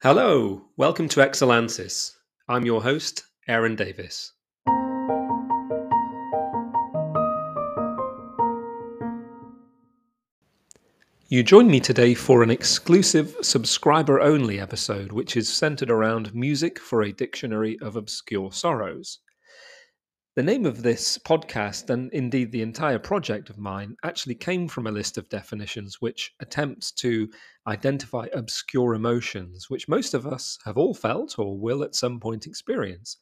Hello, welcome to Exulansis. I'm your host, Aaron Davis. You join me today for an exclusive subscriber only episode, which is centered around music for a dictionary of obscure sorrows. The name of this podcast, and indeed the entire project of mine, actually came from a list of definitions which attempts to identify obscure emotions, which most of us have all felt or will at some point experience.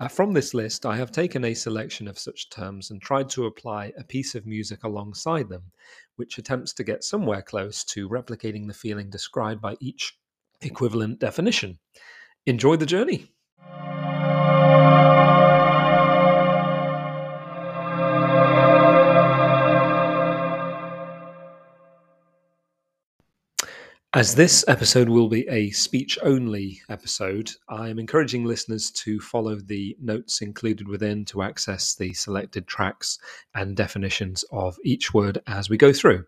Uh, from this list, I have taken a selection of such terms and tried to apply a piece of music alongside them, which attempts to get somewhere close to replicating the feeling described by each equivalent definition. Enjoy the journey. As this episode will be a speech only episode, I am encouraging listeners to follow the notes included within to access the selected tracks and definitions of each word as we go through.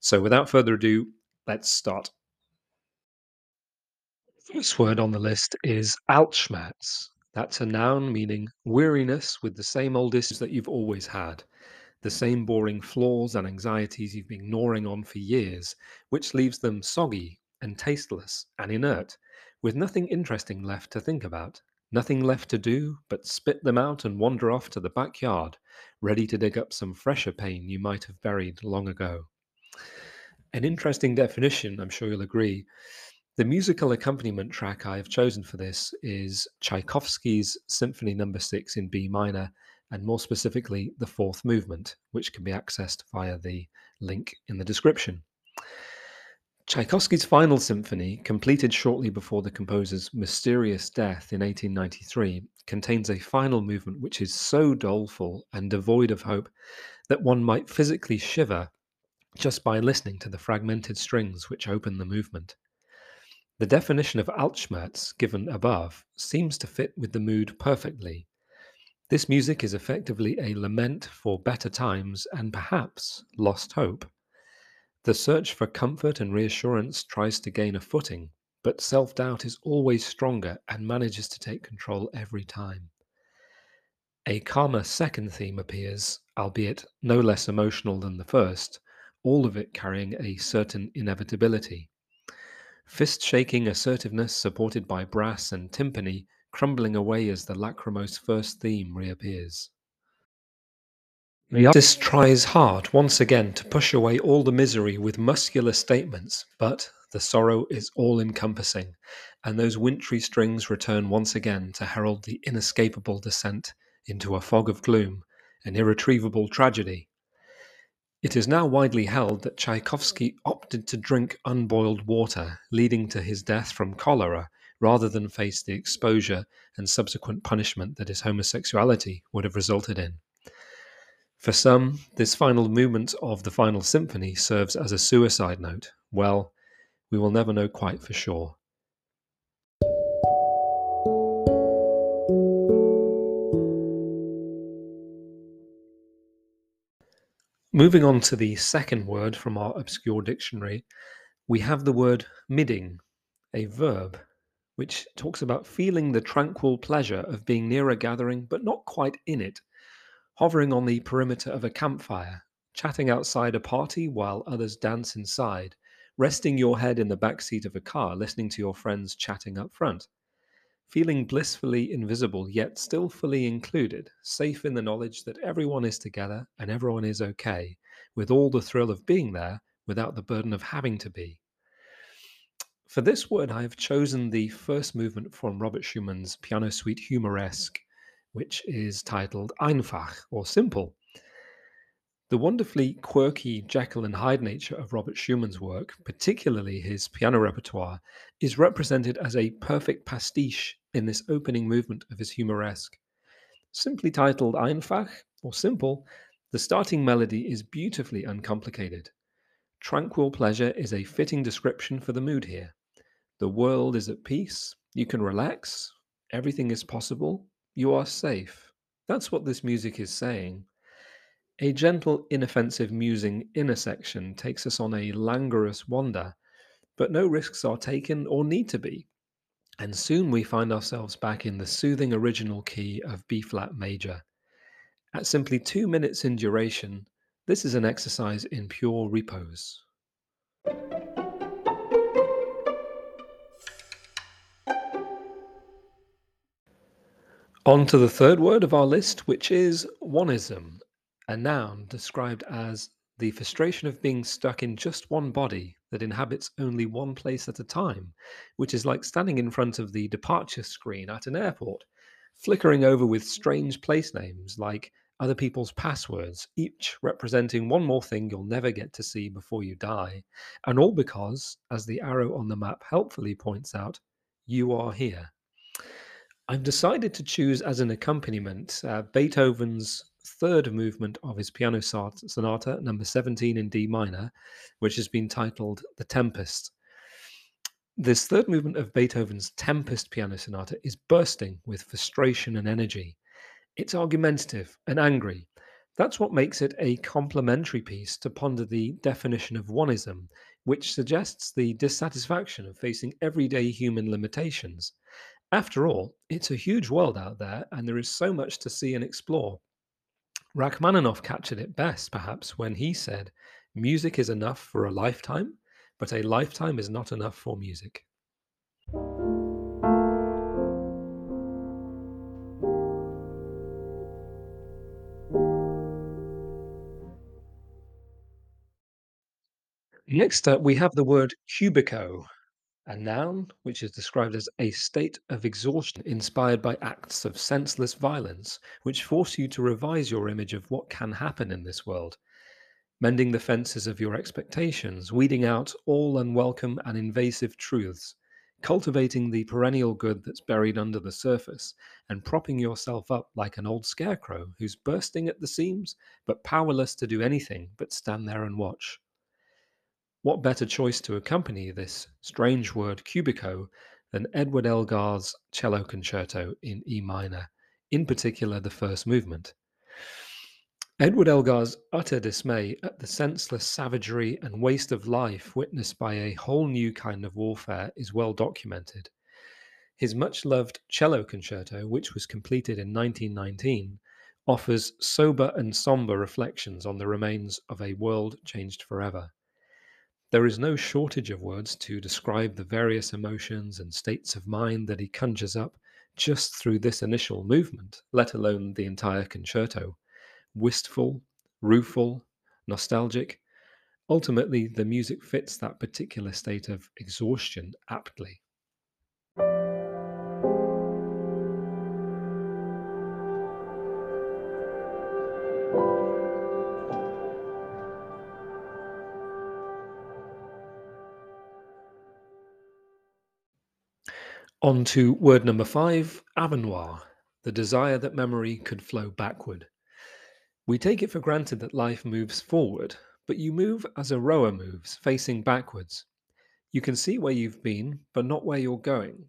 So, without further ado, let's start. First word on the list is Altschmerz. That's a noun meaning weariness with the same old issues that you've always had the same boring flaws and anxieties you've been gnawing on for years, which leaves them soggy and tasteless and inert, with nothing interesting left to think about, nothing left to do but spit them out and wander off to the backyard, ready to dig up some fresher pain you might have buried long ago. An interesting definition, I'm sure you'll agree. The musical accompaniment track I have chosen for this is Tchaikovsky's Symphony Number no. 6 in B minor and more specifically, the fourth movement, which can be accessed via the link in the description. Tchaikovsky's final symphony, completed shortly before the composer's mysterious death in 1893, contains a final movement which is so doleful and devoid of hope that one might physically shiver just by listening to the fragmented strings which open the movement. The definition of Altschmerz given above seems to fit with the mood perfectly, this music is effectively a lament for better times and perhaps lost hope. The search for comfort and reassurance tries to gain a footing, but self doubt is always stronger and manages to take control every time. A calmer second theme appears, albeit no less emotional than the first, all of it carrying a certain inevitability. Fist shaking assertiveness supported by brass and timpani crumbling away as the lachrymose first theme reappears. Artist tries hard once again to push away all the misery with muscular statements, but the sorrow is all encompassing, and those wintry strings return once again to herald the inescapable descent into a fog of gloom, an irretrievable tragedy. It is now widely held that Tchaikovsky opted to drink unboiled water, leading to his death from cholera, rather than face the exposure and subsequent punishment that his homosexuality would have resulted in. For some, this final movement of the final symphony serves as a suicide note. Well, we will never know quite for sure. Moving on to the second word from our obscure dictionary, we have the word midding, a verb which talks about feeling the tranquil pleasure of being near a gathering but not quite in it, hovering on the perimeter of a campfire, chatting outside a party while others dance inside, resting your head in the back seat of a car, listening to your friends chatting up front. Feeling blissfully invisible, yet still fully included, safe in the knowledge that everyone is together and everyone is okay, with all the thrill of being there without the burden of having to be. For this word, I have chosen the first movement from Robert Schumann's piano suite Humoresque, which is titled Einfach, or Simple. The wonderfully quirky Jekyll and Hyde nature of Robert Schumann's work, particularly his piano repertoire, is represented as a perfect pastiche in this opening movement of his Humoresque. Simply titled Einfach, or Simple, the starting melody is beautifully uncomplicated. Tranquil pleasure is a fitting description for the mood here. The world is at peace. You can relax. Everything is possible. You are safe. That's what this music is saying. A gentle, inoffensive musing inner section takes us on a languorous wander, but no risks are taken or need to be. and soon we find ourselves back in the soothing original key of B flat major. At simply two minutes in duration, this is an exercise in pure repose. On to the third word of our list, which is onism, a noun described as the frustration of being stuck in just one body that inhabits only one place at a time, which is like standing in front of the departure screen at an airport, flickering over with strange place names like other people's passwords, each representing one more thing you'll never get to see before you die. And all because, as the arrow on the map helpfully points out, you are here. I've decided to choose as an accompaniment uh, Beethoven's third movement of his piano sonata, number 17 in D minor, which has been titled The Tempest. This third movement of Beethoven's Tempest piano sonata is bursting with frustration and energy. It's argumentative and angry. That's what makes it a complementary piece to ponder the definition of onism, which suggests the dissatisfaction of facing everyday human limitations. After all, it's a huge world out there, and there is so much to see and explore. Rachmaninoff captured it best, perhaps, when he said, Music is enough for a lifetime, but a lifetime is not enough for music. Next up, we have the word cubico, a noun which is described as a state of exhaustion inspired by acts of senseless violence, which force you to revise your image of what can happen in this world, mending the fences of your expectations, weeding out all unwelcome and invasive truths, cultivating the perennial good that's buried under the surface, and propping yourself up like an old scarecrow who's bursting at the seams but powerless to do anything but stand there and watch. What better choice to accompany this strange word kuebiko than Edward Elgar's cello concerto in E minor, in particular the first movement? Edward Elgar's utter dismay at the senseless savagery and waste of life witnessed by a whole new kind of warfare is well documented. His much loved cello concerto, which was completed in 1919, offers sober and somber reflections on the remains of a world changed forever. There is no shortage of words to describe the various emotions and states of mind that he conjures up just through this initial movement, let alone the entire concerto. Wistful, rueful, nostalgic. Ultimately, the music fits that particular state of exhaustion aptly. On to word number five avenoir, the desire that memory could flow backward. We take it for granted that life moves forward, but you move as a rower moves, facing backwards. You can see where you've been, but not where you're going,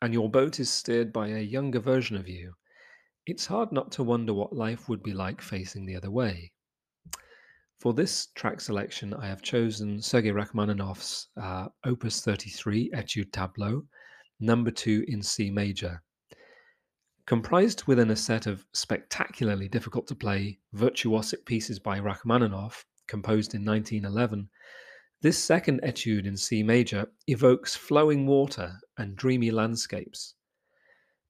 and your boat is steered by a younger version of you. It's hard not to wonder what life would be like facing the other way. For this track selection, I have chosen Sergei Rachmaninoff's uh, Opus 33 Etude Tableau, number two in C major. Comprised within a set of spectacularly difficult to play virtuosic pieces by Rachmaninoff, composed in 1911, this second etude in C major evokes flowing water and dreamy landscapes.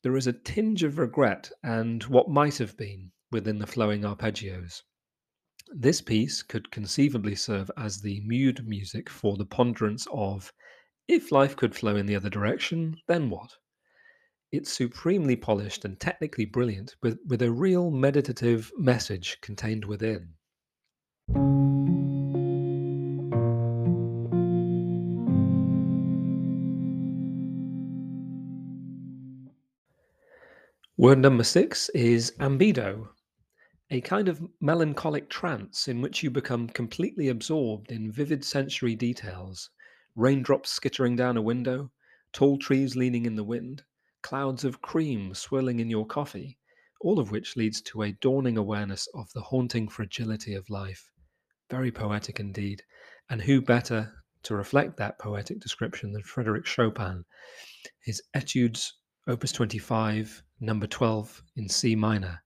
There is a tinge of regret and what might have been within the flowing arpeggios. This piece could conceivably serve as the mood music for the ponderance of if life could flow in the other direction, then what? It's supremely polished and technically brilliant, with, with a real meditative message contained within. Word number six is ambedo, a kind of melancholic trance in which you become completely absorbed in vivid sensory details raindrops skittering down a window, tall trees leaning in the wind, clouds of cream swirling in your coffee, all of which leads to a dawning awareness of the haunting fragility of life. Very poetic indeed. And who better to reflect that poetic description than Frederick Chopin. His Etudes, Opus 25, number 12 in C minor.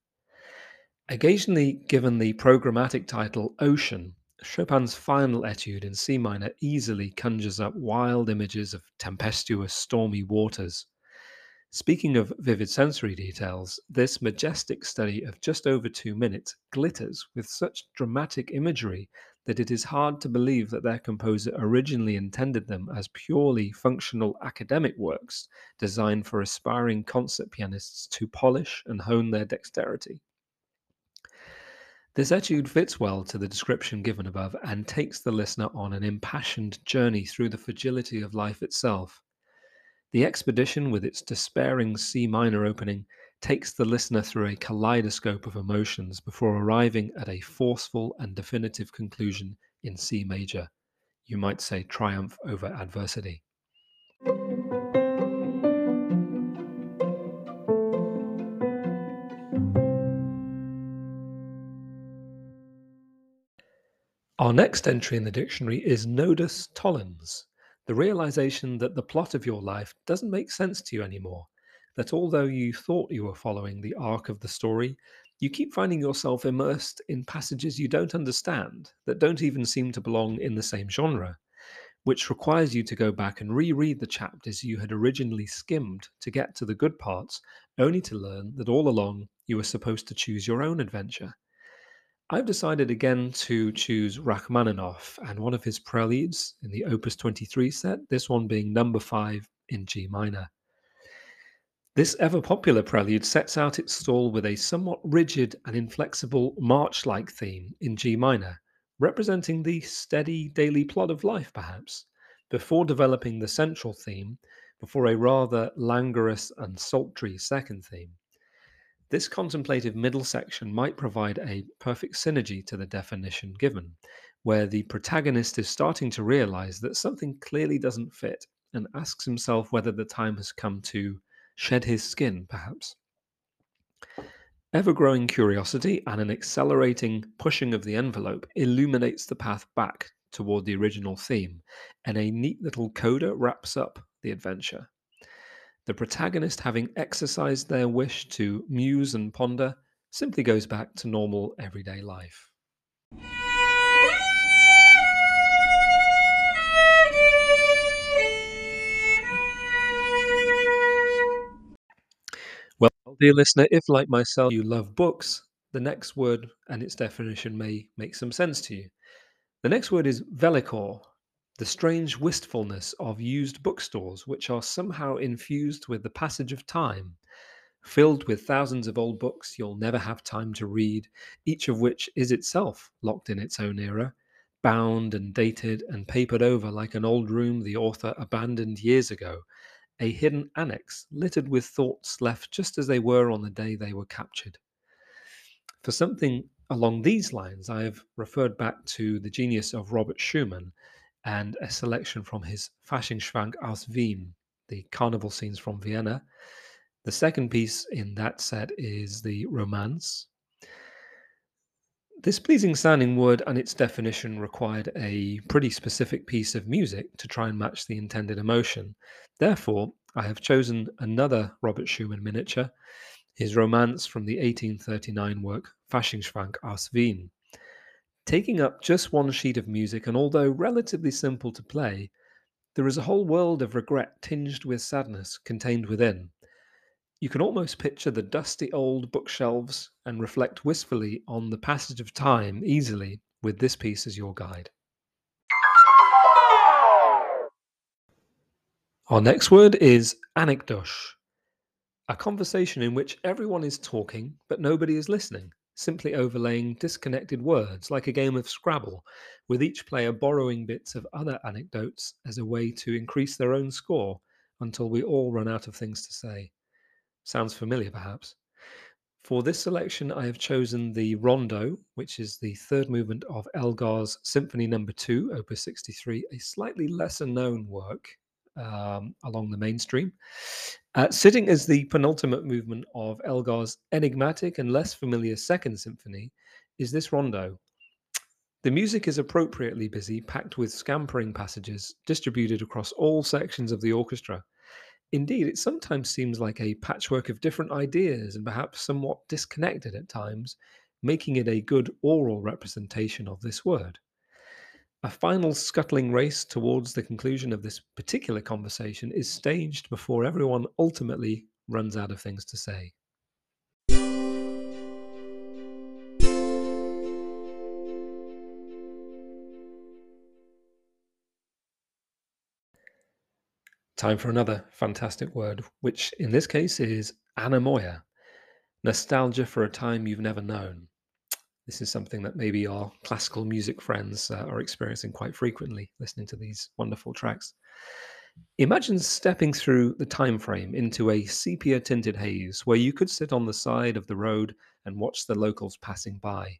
Occasionally given the programmatic title Ocean, Chopin's final etude in C minor easily conjures up wild images of tempestuous, stormy waters. Speaking of vivid sensory details, this majestic study of just over two minutes glitters with such dramatic imagery that it is hard to believe that their composer originally intended them as purely functional academic works designed for aspiring concert pianists to polish and hone their dexterity. This etude fits well to the description given above and takes the listener on an impassioned journey through the fragility of life itself. The expedition, with its despairing C minor opening, takes the listener through a kaleidoscope of emotions before arriving at a forceful and definitive conclusion in C major. You might say triumph over adversity. Our next entry in the dictionary is nodus tollens, the realization that the plot of your life doesn't make sense to you anymore, that although you thought you were following the arc of the story, you keep finding yourself immersed in passages you don't understand, that don't even seem to belong in the same genre, which requires you to go back and reread the chapters you had originally skimmed to get to the good parts, only to learn that all along you were supposed to choose your own adventure. I've decided again to choose Rachmaninoff and one of his preludes in the Opus 23 set, this one being number 5 in G minor. This ever popular prelude sets out its stall with a somewhat rigid and inflexible march like theme in G minor, representing the steady daily plot of life, perhaps, before developing the central theme, before a rather languorous and sultry second theme. This contemplative middle section might provide a perfect synergy to the definition given, where the protagonist is starting to realize that something clearly doesn't fit and asks himself whether the time has come to shed his skin, perhaps. Ever growing curiosity and an accelerating pushing of the envelope illuminates the path back toward the original theme, and a neat little coda wraps up the adventure. The protagonist, having exercised their wish to muse and ponder, simply goes back to normal everyday life. Well, dear listener, if like myself you love books, the next word and its definition may make some sense to you. The next word is vellichor, the strange wistfulness of used bookstores, which are somehow infused with the passage of time, filled with thousands of old books you'll never have time to read, each of which is itself locked in its own era, bound and dated and papered over like an old room the author abandoned years ago, a hidden annex littered with thoughts left just as they were on the day they were captured. For something along these lines, I have referred back to the genius of Robert Schumann and a selection from his Faschingsschwank aus Wien, the carnival scenes from Vienna. The second piece in that set is the Romance. This pleasing sounding word and its definition required a pretty specific piece of music to try and match the intended emotion. Therefore, I have chosen another Robert Schumann miniature, his romance from the 1839 work Faschingsschwank aus Wien. Taking up just one sheet of music, and although relatively simple to play, there is a whole world of regret tinged with sadness contained within. You can almost picture the dusty old bookshelves and reflect wistfully on the passage of time easily with this piece as your guide. Our next word is anekdosh, a conversation in which everyone is talking but nobody is listening simply overlaying disconnected words like a game of Scrabble, with each player borrowing bits of other anecdotes as a way to increase their own score until we all run out of things to say. Sounds familiar, perhaps? For this selection, I have chosen the Rondo, which is the third movement of Elgar's Symphony Number no. 2, Opus 63, a slightly lesser known work um, along the mainstream. Uh, sitting as the penultimate movement of Elgar's enigmatic and less familiar Second Symphony is this rondo. The music is appropriately busy, packed with scampering passages distributed across all sections of the orchestra. Indeed, it sometimes seems like a patchwork of different ideas and perhaps somewhat disconnected at times, making it a good oral representation of this word. A final scuttling race towards the conclusion of this particular conversation is staged before everyone ultimately runs out of things to say. Time for another fantastic word, which in this case is anemoia, nostalgia for a time you've never known. This is something that maybe our classical music friends uh, are experiencing quite frequently, listening to these wonderful tracks. Imagine stepping through the time frame into a sepia tinted haze where you could sit on the side of the road and watch the locals passing by,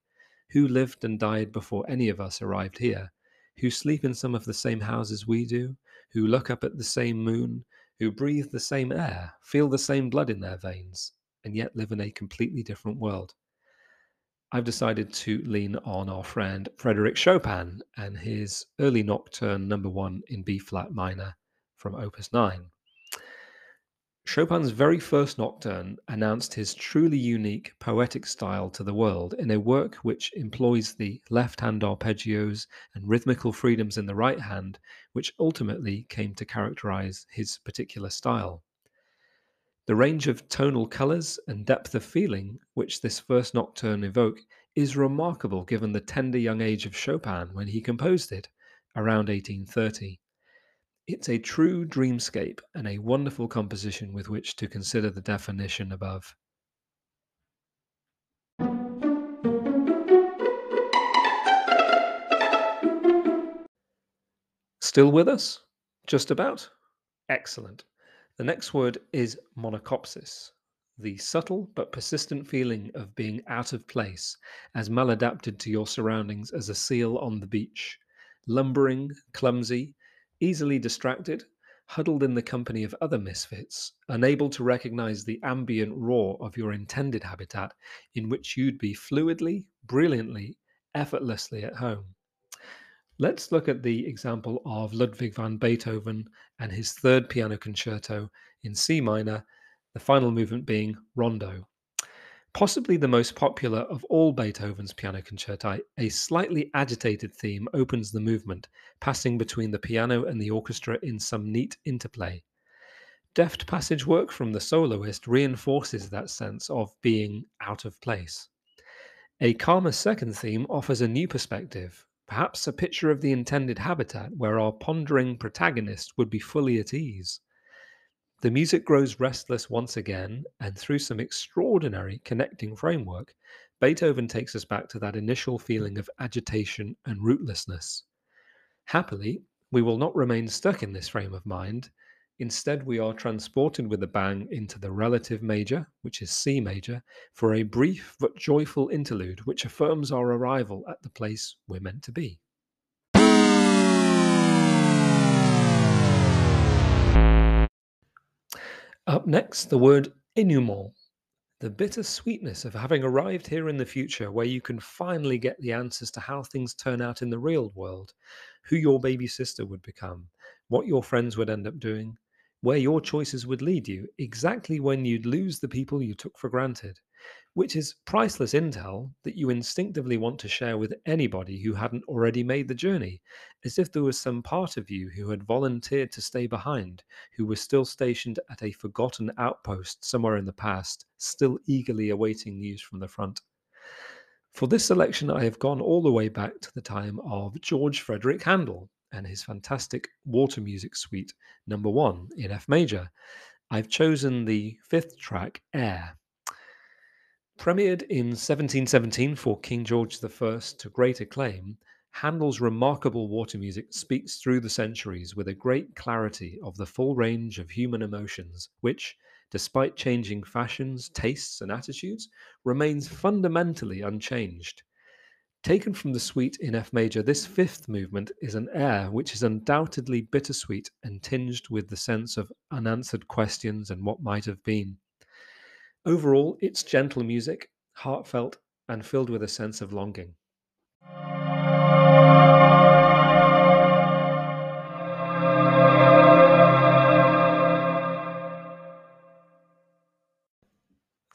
who lived and died before any of us arrived here, who sleep in some of the same houses we do, who look up at the same moon, who breathe the same air, feel the same blood in their veins, and yet live in a completely different world. I've decided to lean on our friend Frederick Chopin and his early nocturne number one in B flat minor from Opus 9. Chopin's very first nocturne announced his truly unique poetic style to the world in a work which employs the left hand arpeggios and rhythmical freedoms in the right hand, which ultimately came to characterize his particular style. The range of tonal colours and depth of feeling which this first nocturne evoke is remarkable given the tender young age of Chopin when he composed it, around 1830. It's a true dreamscape and a wonderful composition with which to consider the definition above. Still with us? Just about? Excellent. The next word is monachopsis, the subtle but persistent feeling of being out of place, as maladapted to your surroundings as a seal on the beach, lumbering, clumsy, easily distracted, huddled in the company of other misfits, unable to recognize the ambient roar of your intended habitat in which you'd be fluidly, brilliantly, effortlessly at home. Let's look at the example of Ludwig van Beethoven and his third piano concerto in C minor, the final movement being Rondo. Possibly the most popular of all Beethoven's piano concerti, a slightly agitated theme opens the movement, passing between the piano and the orchestra in some neat interplay. Deft passage work from the soloist reinforces that sense of being out of place. A calmer second theme offers a new perspective, perhaps a picture of the intended habitat where our pondering protagonist would be fully at ease. The music grows restless once again, and through some extraordinary connecting framework, Beethoven takes us back to that initial feeling of agitation and rootlessness. Happily, we will not remain stuck in this frame of mind. Instead, we are transported with a bang into the relative major, which is C major, for a brief but joyful interlude which affirms our arrival at the place we're meant to be. Up next, the word inouement, the bitter sweetness of having arrived here in the future where you can finally get the answers to how things turn out in the real world, who your baby sister would become, what your friends would end up doing, where your choices would lead you, exactly when you'd lose the people you took for granted which is priceless intel that you instinctively want to share with anybody who hadn't already made the journey, as if there was some part of you who had volunteered to stay behind, who was still stationed at a forgotten outpost somewhere in the past, still eagerly awaiting news from the front. For this selection, I have gone all the way back to the time of George Frederick Handel and his fantastic water music suite, number one in F major. I've chosen the fifth track, Air. Premiered in 1717 for King George I to great acclaim, Handel's remarkable water music speaks through the centuries with a great clarity of the full range of human emotions, which, despite changing fashions, tastes, and attitudes, remains fundamentally unchanged. Taken from the suite in F major, this fifth movement is an air which is undoubtedly bittersweet and tinged with the sense of unanswered questions and what might have been. Overall, it's gentle music, heartfelt, and filled with a sense of longing.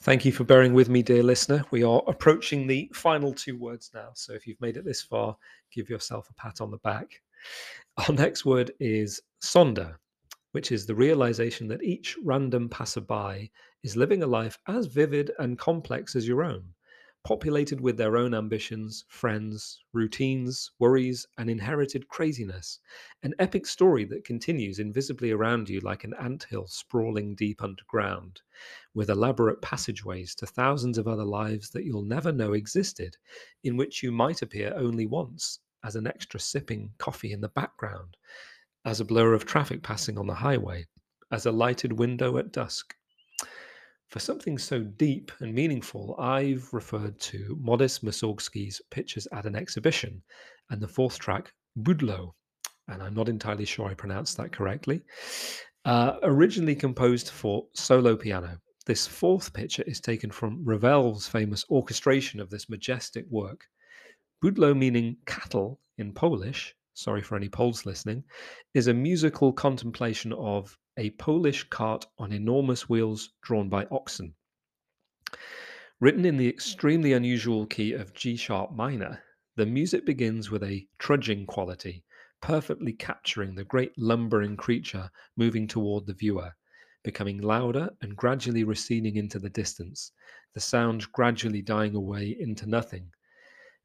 Thank you for bearing with me, dear listener. We are approaching the final two words now. So if you've made it this far, give yourself a pat on the back. Our next word is sonder, which is the realization that each random passerby is living a life as vivid and complex as your own, populated with their own ambitions, friends, routines, worries, and inherited craziness. An epic story that continues invisibly around you like an anthill sprawling deep underground, with elaborate passageways to thousands of other lives that you'll never know existed, in which you might appear only once as an extra sipping coffee in the background as a blur of traffic passing on the highway, as a lighted window at dusk. For something so deep and meaningful, I've referred to Modest Mussorgsky's Pictures at an Exhibition and the fourth track, Budlo, and I'm not entirely sure I pronounced that correctly. Uh, originally composed for solo piano, this fourth picture is taken from Ravel's famous orchestration of this majestic work. Budlo meaning cattle in Polish sorry for any Poles listening, is a musical contemplation of a Polish cart on enormous wheels drawn by oxen. Written in the extremely unusual key of G sharp minor, the music begins with a trudging quality, perfectly capturing the great lumbering creature moving toward the viewer, becoming louder and gradually receding into the distance, the sound gradually dying away into nothing,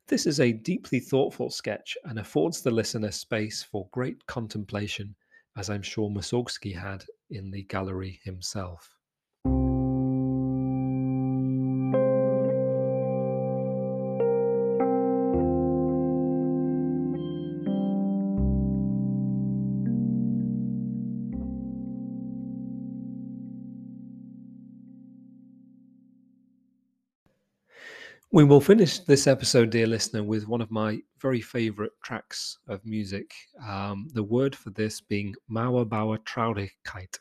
this is a deeply thoughtful sketch and affords the listener space for great contemplation, as I'm sure Mussorgsky had in the gallery himself. We will finish this episode, dear listener, with one of my very favorite tracks of music. Um, the word for this being Mauerbauer Traurigkeit,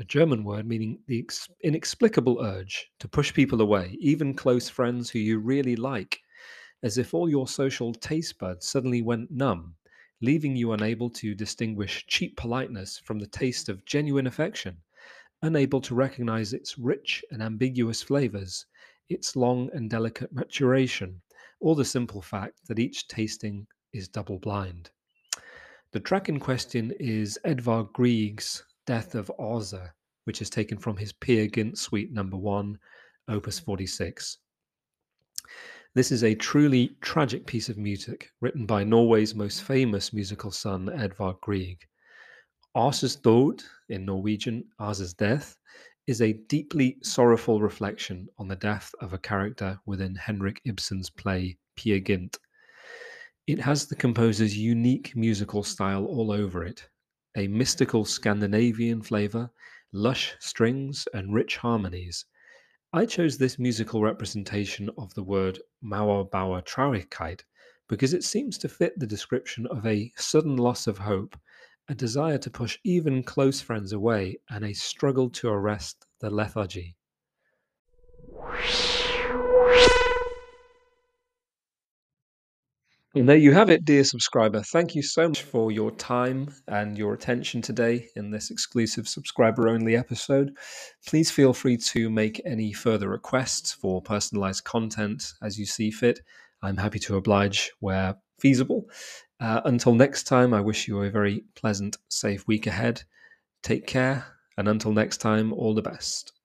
a German word meaning the ex- inexplicable urge to push people away, even close friends who you really like, as if all your social taste buds suddenly went numb, leaving you unable to distinguish cheap politeness from the taste of genuine affection, unable to recognize its rich and ambiguous flavors its long and delicate maturation, or the simple fact that each tasting is double blind. The track in question is Edvard Grieg's Death of Åse, which is taken from his Peer Gynt Suite number 1, opus 46. This is a truly tragic piece of music written by Norway's most famous musical son, Edvard Grieg. Åse's Død, in Norwegian, Åse's Death, is a deeply sorrowful reflection on the death of a character within Henrik Ibsen's play Peer Gynt. It has the composer's unique musical style all over it a mystical Scandinavian flavour, lush strings, and rich harmonies. I chose this musical representation of the word Mauerbauer Traurigkeit because it seems to fit the description of a sudden loss of hope a desire to push even close friends away, and a struggle to arrest the lethargy. And there you have it, dear subscriber. Thank you so much for your time and your attention today in this exclusive subscriber only episode. Please feel free to make any further requests for personalized content as you see fit. I'm happy to oblige where feasible. Uh, until next time, I wish you a very pleasant, safe week ahead. Take care, and until next time, all the best.